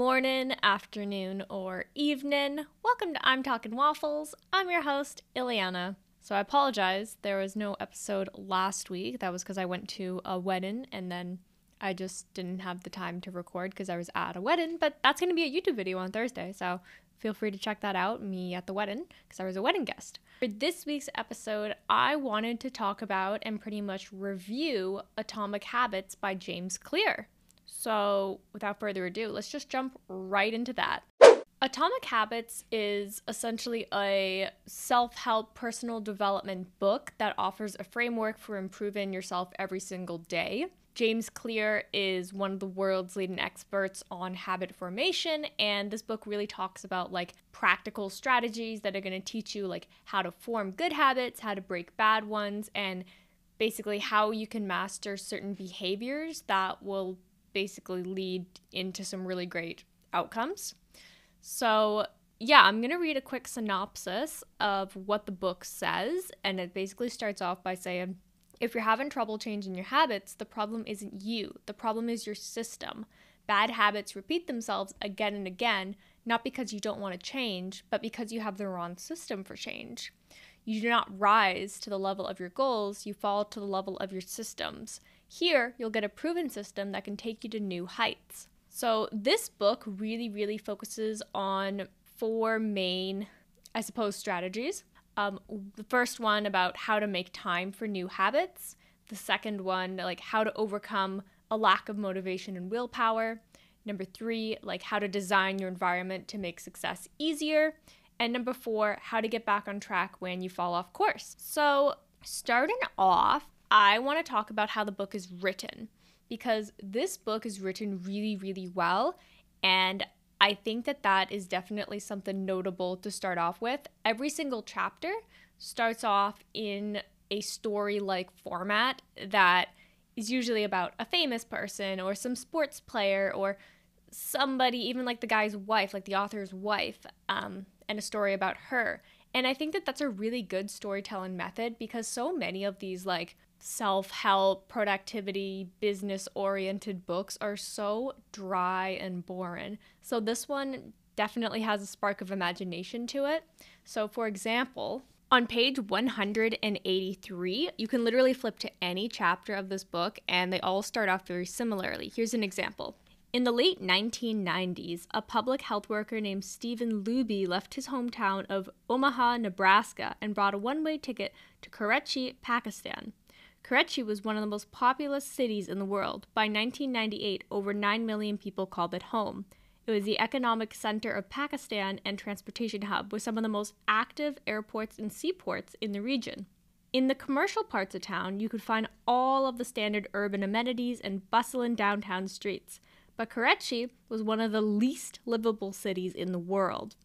morning, afternoon, or evening. Welcome to I'm Talking Waffles. I'm your host, Ileana. So I apologize, there was no episode last week. That was because I went to a wedding and then I just didn't have the time to record because I was at a wedding. But that's going to be a YouTube video on Thursday, so feel free to check that out, me at the wedding, because I was a wedding guest. For this week's episode, I wanted to talk about and pretty much review Atomic Habits by James Clear. So, without further ado, let's just jump right into that. Atomic Habits is essentially a self help personal development book that offers a framework for improving yourself every single day. James Clear is one of the world's leading experts on habit formation and this book really talks about like practical strategies that are going to teach you like how to form good habits, how to break bad ones and basically how you can master certain behaviors that will basically lead into some really great outcomes. So, yeah, I'm going to read a quick synopsis of what the book says. And it basically starts off by saying if you're having trouble changing your habits, the problem isn't you, the problem is your system. Bad habits repeat themselves again and again, not because you don't want to change, but because you have the wrong system for change. You do not rise to the level of your goals, you fall to the level of your systems. Here, you'll get a proven system that can take you to new heights. So, this book really, really focuses on four main, I suppose, strategies. Um, the first one about how to make time for new habits. The second one, like how to overcome a lack of motivation and willpower. Number three, like how to design your environment to make success easier. And number four, how to get back on track when you fall off course. So, starting off, I want to talk about how the book is written because this book is written really, really well. And I think that that is definitely something notable to start off with. Every single chapter starts off in a story like format that is usually about a famous person or some sports player or somebody, even like the guy's wife, like the author's wife, um, and a story about her. And I think that that's a really good storytelling method because so many of these like self help, productivity, business oriented books are so dry and boring. So this one definitely has a spark of imagination to it. So, for example, on page 183, you can literally flip to any chapter of this book and they all start off very similarly. Here's an example. In the late 1990s, a public health worker named Stephen Luby left his hometown of Omaha, Nebraska, and bought a one way ticket to Karachi, Pakistan. Karachi was one of the most populous cities in the world. By 1998, over 9 million people called it home. It was the economic center of Pakistan and transportation hub with some of the most active airports and seaports in the region. In the commercial parts of town, you could find all of the standard urban amenities and bustling downtown streets. But Karachi was one of the least livable cities in the world.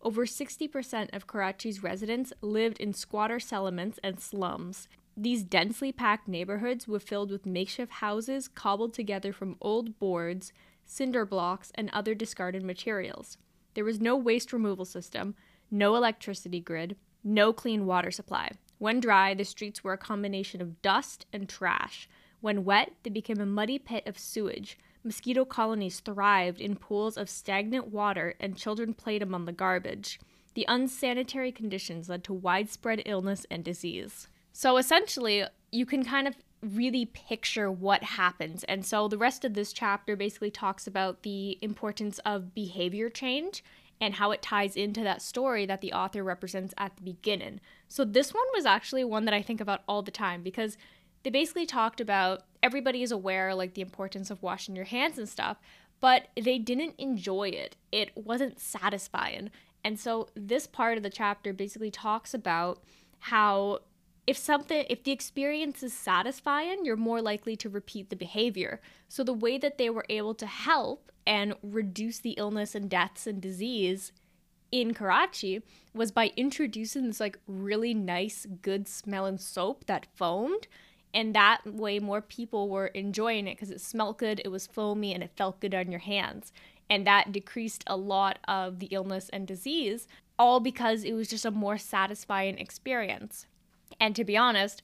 Over 60% of Karachi's residents lived in squatter settlements and slums, these densely packed neighborhoods were filled with makeshift houses cobbled together from old boards, cinder blocks, and other discarded materials. There was no waste removal system, no electricity grid, no clean water supply. When dry, the streets were a combination of dust and trash. When wet, they became a muddy pit of sewage. Mosquito colonies thrived in pools of stagnant water, and children played among the garbage. The unsanitary conditions led to widespread illness and disease. So essentially, you can kind of really picture what happens. And so the rest of this chapter basically talks about the importance of behavior change and how it ties into that story that the author represents at the beginning. So this one was actually one that I think about all the time because they basically talked about everybody is aware like the importance of washing your hands and stuff, but they didn't enjoy it. It wasn't satisfying. And so this part of the chapter basically talks about how if something if the experience is satisfying you're more likely to repeat the behavior. So the way that they were able to help and reduce the illness and deaths and disease in Karachi was by introducing this like really nice good smelling soap that foamed and that way more people were enjoying it because it smelled good it was foamy and it felt good on your hands. And that decreased a lot of the illness and disease all because it was just a more satisfying experience and to be honest,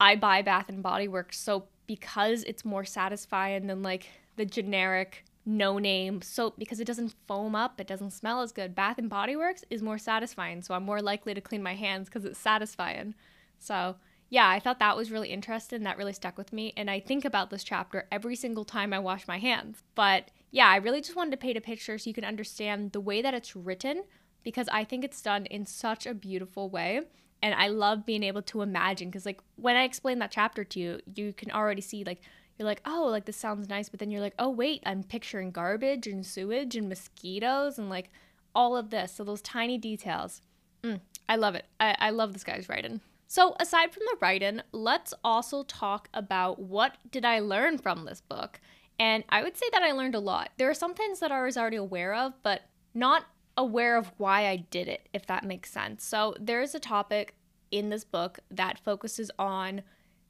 I buy Bath and Body Works soap because it's more satisfying than like the generic no name soap because it doesn't foam up, it doesn't smell as good. Bath and Body Works is more satisfying, so I'm more likely to clean my hands because it's satisfying. So, yeah, I thought that was really interesting. That really stuck with me. And I think about this chapter every single time I wash my hands. But yeah, I really just wanted to paint a picture so you can understand the way that it's written because I think it's done in such a beautiful way. And I love being able to imagine because, like, when I explain that chapter to you, you can already see, like, you're like, oh, like this sounds nice, but then you're like, oh, wait, I'm picturing garbage and sewage and mosquitoes and like all of this. So those tiny details. Mm, I love it. I, I love this guy's writing. So aside from the writing, let's also talk about what did I learn from this book. And I would say that I learned a lot. There are some things that I was already aware of, but not aware of why I did it, if that makes sense. So there is a topic in this book that focuses on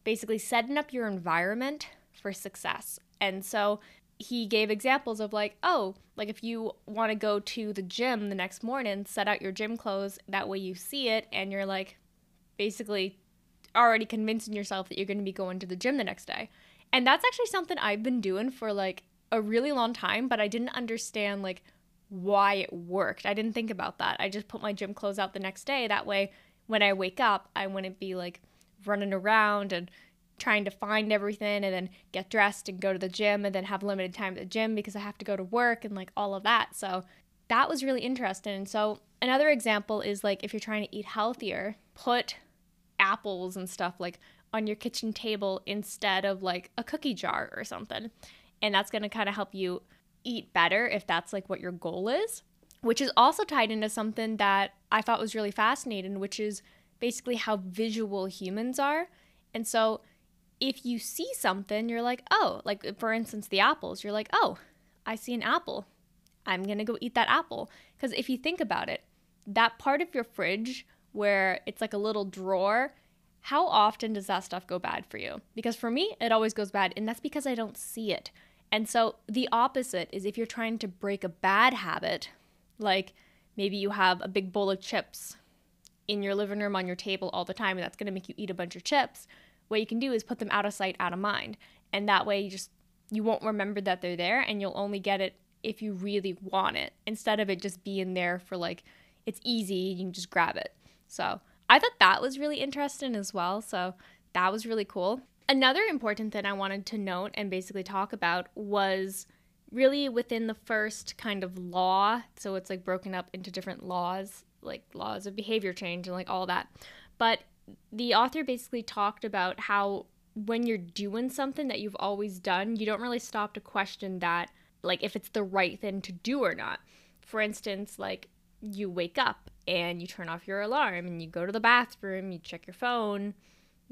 basically setting up your environment for success. And so he gave examples of like, oh, like if you want to go to the gym the next morning, set out your gym clothes. That way you see it and you're like basically already convincing yourself that you're going to be going to the gym the next day. And that's actually something I've been doing for like a really long time, but I didn't understand like why it worked. I didn't think about that. I just put my gym clothes out the next day. That way, when I wake up, I wouldn't be like running around and trying to find everything and then get dressed and go to the gym and then have limited time at the gym because I have to go to work and like all of that. So that was really interesting. And so another example is like if you're trying to eat healthier, put apples and stuff like on your kitchen table instead of like a cookie jar or something. And that's going to kind of help you eat better if that's like what your goal is, which is also tied into something that I thought was really fascinating, which is basically how visual humans are. And so if you see something, you're like, oh, like for instance, the apples, you're like, oh, I see an apple. I'm going to go eat that apple. Because if you think about it, that part of your fridge where it's like a little drawer, how often does that stuff go bad for you? Because for me, it always goes bad. And that's because I don't see it. And so the opposite is if you're trying to break a bad habit, like maybe you have a big bowl of chips in your living room on your table all the time, and that's going to make you eat a bunch of chips what you can do is put them out of sight, out of mind. And that way you just you won't remember that they're there and you'll only get it if you really want it instead of it just being there for like it's easy, you can just grab it. So, I thought that was really interesting as well. So, that was really cool. Another important thing I wanted to note and basically talk about was really within the first kind of law. So it's like broken up into different laws, like laws of behavior change and like all that. But the author basically talked about how when you're doing something that you've always done, you don't really stop to question that, like if it's the right thing to do or not. For instance, like you wake up and you turn off your alarm and you go to the bathroom, you check your phone,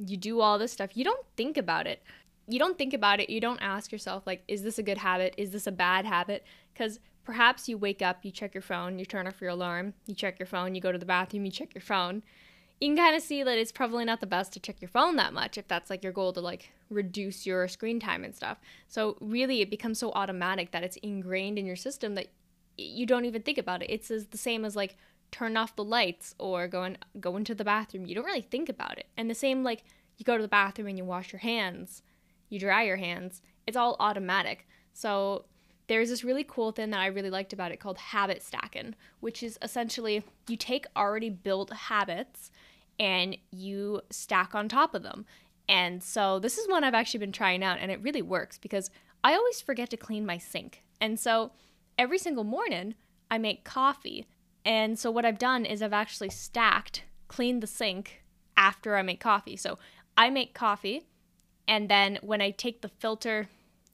you do all this stuff. You don't think about it. You don't think about it. You don't ask yourself, like, is this a good habit? Is this a bad habit? Because perhaps you wake up, you check your phone, you turn off your alarm, you check your phone, you go to the bathroom, you check your phone you can kind of see that it's probably not the best to check your phone that much if that's like your goal to like reduce your screen time and stuff. So really it becomes so automatic that it's ingrained in your system that you don't even think about it. It's the same as like turn off the lights or go in, go into the bathroom. You don't really think about it. And the same like you go to the bathroom and you wash your hands, you dry your hands. It's all automatic. So there's this really cool thing that I really liked about it called habit stacking, which is essentially you take already built habits and you stack on top of them. And so this is one I've actually been trying out and it really works because I always forget to clean my sink. And so every single morning I make coffee. And so what I've done is I've actually stacked, cleaned the sink after I make coffee. So I make coffee and then when I take the filter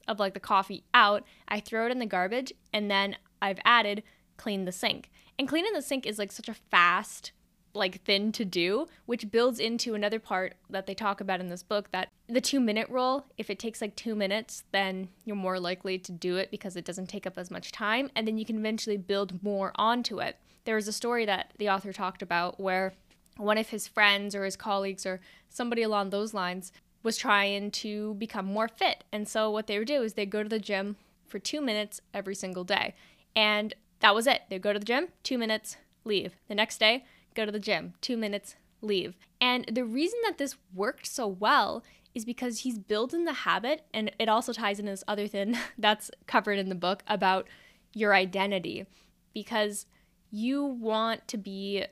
of like the coffee out, I throw it in the garbage and then I've added clean the sink. And cleaning the sink is like such a fast like thin to do, which builds into another part that they talk about in this book that the 2 minute rule, if it takes like 2 minutes, then you're more likely to do it because it doesn't take up as much time and then you can eventually build more onto it. There was a story that the author talked about where one of his friends or his colleagues or somebody along those lines was trying to become more fit. And so what they would do is they'd go to the gym for 2 minutes every single day. And that was it. They'd go to the gym, 2 minutes, leave. The next day, go to the gym, two minutes, leave. And the reason that this worked so well is because he's building the habit, and it also ties into this other thing that's covered in the book about your identity. Because you want to be,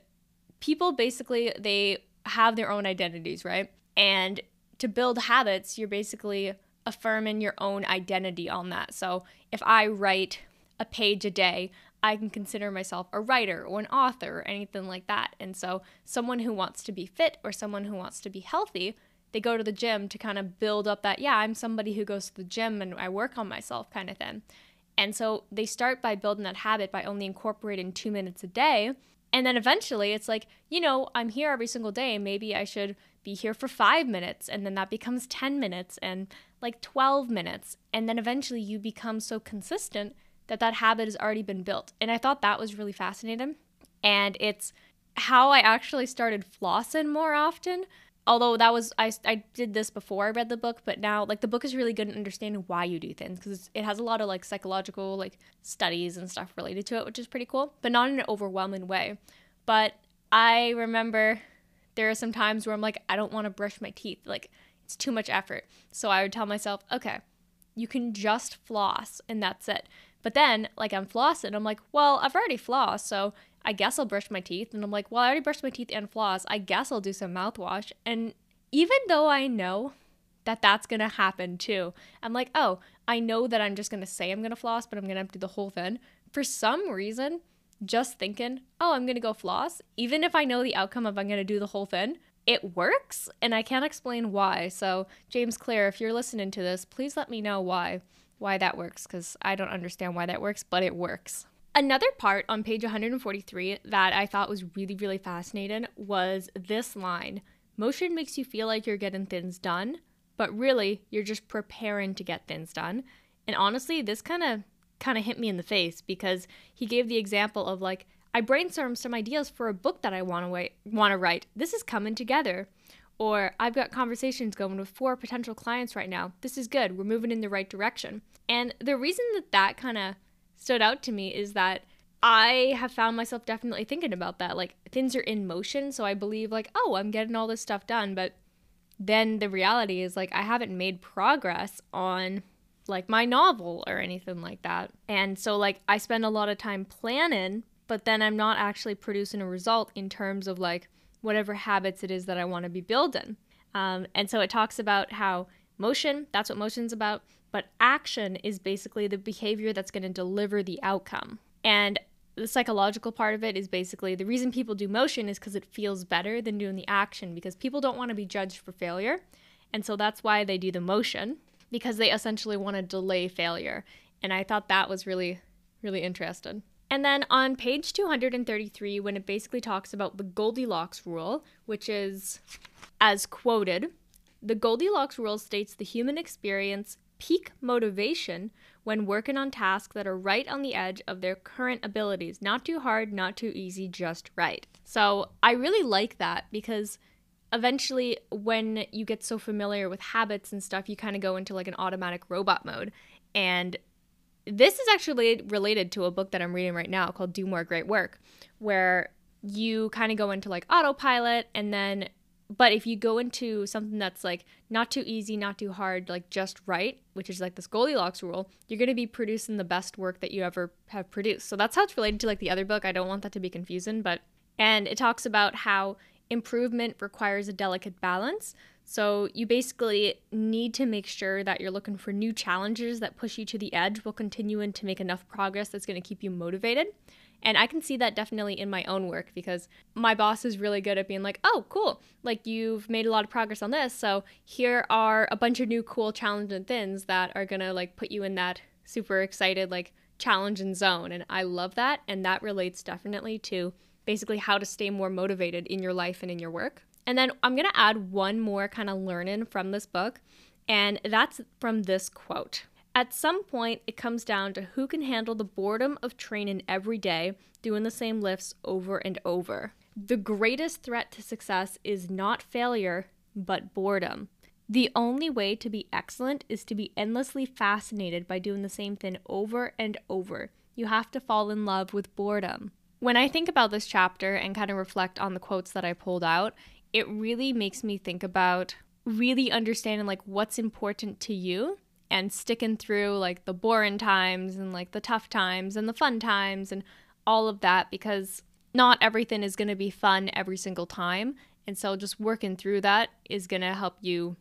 people basically, they have their own identities, right? And to build habits, you're basically affirming your own identity on that. So if I write a page a day, I can consider myself a writer or an author or anything like that. And so, someone who wants to be fit or someone who wants to be healthy, they go to the gym to kind of build up that, yeah, I'm somebody who goes to the gym and I work on myself kind of thing. And so, they start by building that habit by only incorporating two minutes a day. And then eventually, it's like, you know, I'm here every single day. Maybe I should be here for five minutes. And then that becomes 10 minutes and like 12 minutes. And then eventually, you become so consistent that that habit has already been built. And I thought that was really fascinating. And it's how I actually started flossing more often. Although that was I, I did this before I read the book, but now like the book is really good in understanding why you do things because it has a lot of like psychological like studies and stuff related to it, which is pretty cool, but not in an overwhelming way. But I remember there are some times where I'm like I don't want to brush my teeth, like it's too much effort. So I would tell myself, okay, you can just floss and that's it. But then, like, I'm flossing. I'm like, well, I've already flossed, so I guess I'll brush my teeth. And I'm like, well, I already brushed my teeth and floss. I guess I'll do some mouthwash. And even though I know that that's going to happen too, I'm like, oh, I know that I'm just going to say I'm going to floss, but I'm going to do the whole thing. For some reason, just thinking, oh, I'm going to go floss, even if I know the outcome of I'm going to do the whole thing, it works. And I can't explain why. So, James Clear, if you're listening to this, please let me know why why that works because I don't understand why that works, but it works. Another part on page 143 that I thought was really, really fascinating was this line Motion makes you feel like you're getting things done, but really you're just preparing to get things done. And honestly, this kind of kind of hit me in the face because he gave the example of like I brainstormed some ideas for a book that I want to want to write. This is coming together. Or I've got conversations going with four potential clients right now. This is good. We're moving in the right direction. And the reason that that kind of stood out to me is that I have found myself definitely thinking about that. Like things are in motion. So I believe, like, oh, I'm getting all this stuff done. But then the reality is, like, I haven't made progress on like my novel or anything like that. And so, like, I spend a lot of time planning, but then I'm not actually producing a result in terms of like, whatever habits it is that I want to be building. Um, and so it talks about how motion, that's what motion's about, but action is basically the behavior that's going to deliver the outcome. And the psychological part of it is basically the reason people do motion is because it feels better than doing the action because people don't want to be judged for failure. And so that's why they do the motion because they essentially want to delay failure. And I thought that was really, really interesting. And then on page 233, when it basically talks about the Goldilocks rule, which is as quoted, the Goldilocks rule states the human experience peak motivation when working on tasks that are right on the edge of their current abilities. Not too hard, not too easy, just right. So I really like that because eventually, when you get so familiar with habits and stuff, you kind of go into like an automatic robot mode. And this is actually related to a book that I'm reading right now called Do More Great Work, where you kind of go into like autopilot and then but if you go into something that's like not too easy, not too hard, like just right, which is like this Goldilocks rule, you're going to be producing the best work that you ever have produced. So that's how it's related to like the other book. I don't want that to be confusing, but and it talks about how improvement requires a delicate balance. So you basically need to make sure that you're looking for new challenges that push you to the edge while continuing to make enough progress that's going to keep you motivated. And I can see that definitely in my own work because my boss is really good at being like, oh, cool, like you've made a lot of progress on this. So here are a bunch of new cool challenging things that are going to like put you in that super excited, like challenge and zone. And I love that. And that relates definitely to basically how to stay more motivated in your life and in your work. And then I'm going to add one more kind of learning from this book, and that's from this quote. At some point, it comes down to who can handle the boredom of training every day, doing the same lifts over and over. The greatest threat to success is not failure, but boredom. The only way to be excellent is to be endlessly fascinated by doing the same thing over and over. You have to fall in love with boredom. When I think about this chapter and kind of reflect on the quotes that I pulled out, it really makes me think about really understanding like what's important to you and sticking through like the boring times and like the tough times and the fun times and all of that because not everything is going to be fun every single time. And so just working through that is going to help you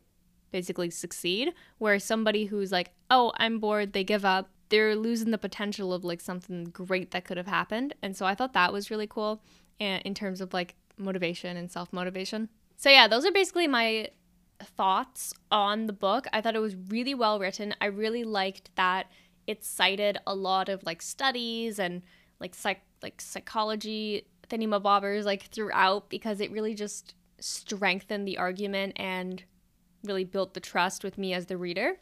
basically succeed. Whereas somebody who's like, oh, I'm bored, they give up, they're losing the potential of like something great that could have happened. And so I thought that was really cool eh, in terms of like motivation and self motivation. So yeah, those are basically my thoughts on the book. I thought it was really well written. I really liked that it cited a lot of like studies and like psych like psychology thingamabobbers like throughout because it really just strengthened the argument and really built the trust with me as the reader.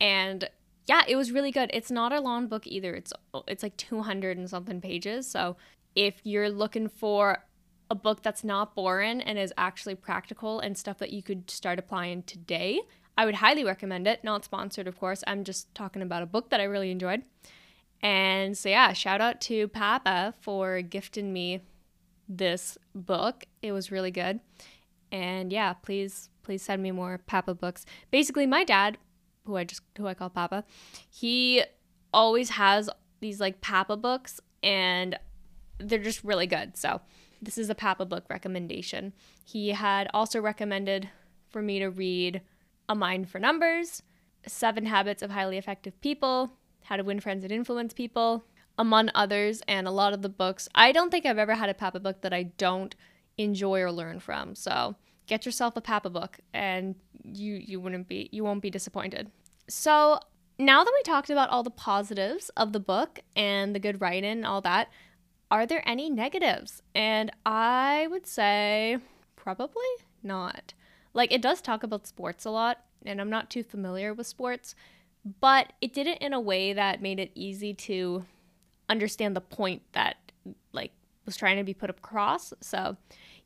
And yeah, it was really good. It's not a long book either. It's it's like 200 and something pages. So if you're looking for a book that's not boring and is actually practical and stuff that you could start applying today, I would highly recommend it. Not sponsored, of course. I'm just talking about a book that I really enjoyed. And so, yeah, shout out to Papa for gifting me this book. It was really good. And yeah, please, please send me more Papa books. Basically, my dad, who I just who I call Papa, he always has these like Papa books, and they're just really good. So this is a Papa book recommendation. He had also recommended for me to read A Mind for Numbers, Seven Habits of Highly Effective People, How to Win Friends and Influence People, among others, and a lot of the books. I don't think I've ever had a Papa book that I don't enjoy or learn from. So get yourself a Papa book and you you wouldn't be you won't be disappointed. So now that we talked about all the positives of the book and the good writing and all that, are there any negatives? And I would say probably not. Like, it does talk about sports a lot, and I'm not too familiar with sports, but it did it in a way that made it easy to understand the point that, like, was trying to be put across. So,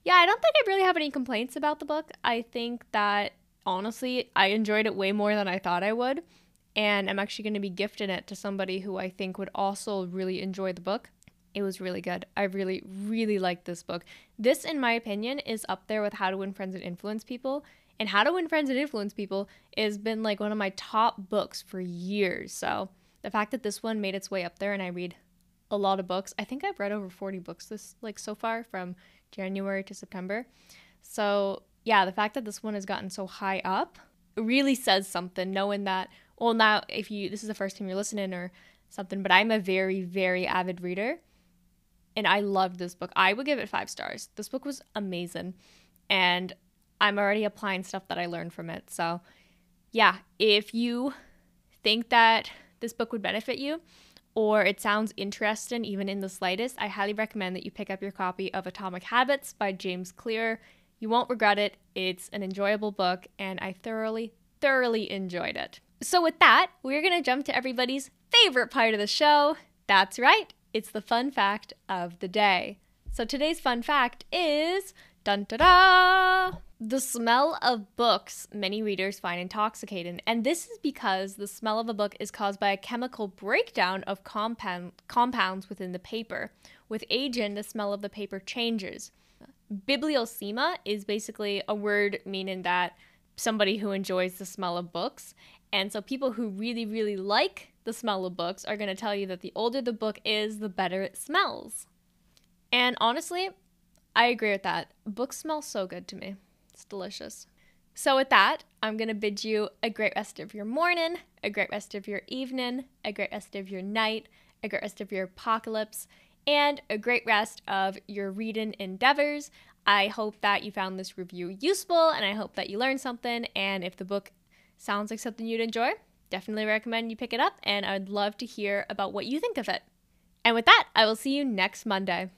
yeah, I don't think I really have any complaints about the book. I think that honestly, I enjoyed it way more than I thought I would. And I'm actually going to be gifting it to somebody who I think would also really enjoy the book. It was really good. I really, really liked this book. This, in my opinion, is up there with How to Win Friends and Influence People. And How to Win Friends and Influence People has been like one of my top books for years. So the fact that this one made its way up there and I read a lot of books, I think I've read over 40 books this like so far from January to September. So yeah, the fact that this one has gotten so high up really says something, knowing that, well, now if you, this is the first time you're listening or something, but I'm a very, very avid reader and I loved this book. I would give it five stars. This book was amazing. And I'm already applying stuff that I learned from it. So, yeah, if you think that this book would benefit you or it sounds interesting even in the slightest, I highly recommend that you pick up your copy of Atomic Habits by James Clear. You won't regret it. It's an enjoyable book, and I thoroughly, thoroughly enjoyed it. So, with that, we're going to jump to everybody's favorite part of the show. That's right, it's the fun fact of the day. So today's fun fact is dun da da! The smell of books many readers find intoxicating, and this is because the smell of a book is caused by a chemical breakdown of compound, compounds within the paper. With aging, the smell of the paper changes. Bibliosmia is basically a word meaning that somebody who enjoys the smell of books. And so people who really, really like the smell of books are going to tell you that the older the book is, the better it smells. And honestly, I agree with that. Books smell so good to me. It's delicious. So, with that, I'm going to bid you a great rest of your morning, a great rest of your evening, a great rest of your night, a great rest of your apocalypse, and a great rest of your reading endeavors. I hope that you found this review useful and I hope that you learned something. And if the book sounds like something you'd enjoy, definitely recommend you pick it up, and I'd love to hear about what you think of it. And with that, I will see you next Monday.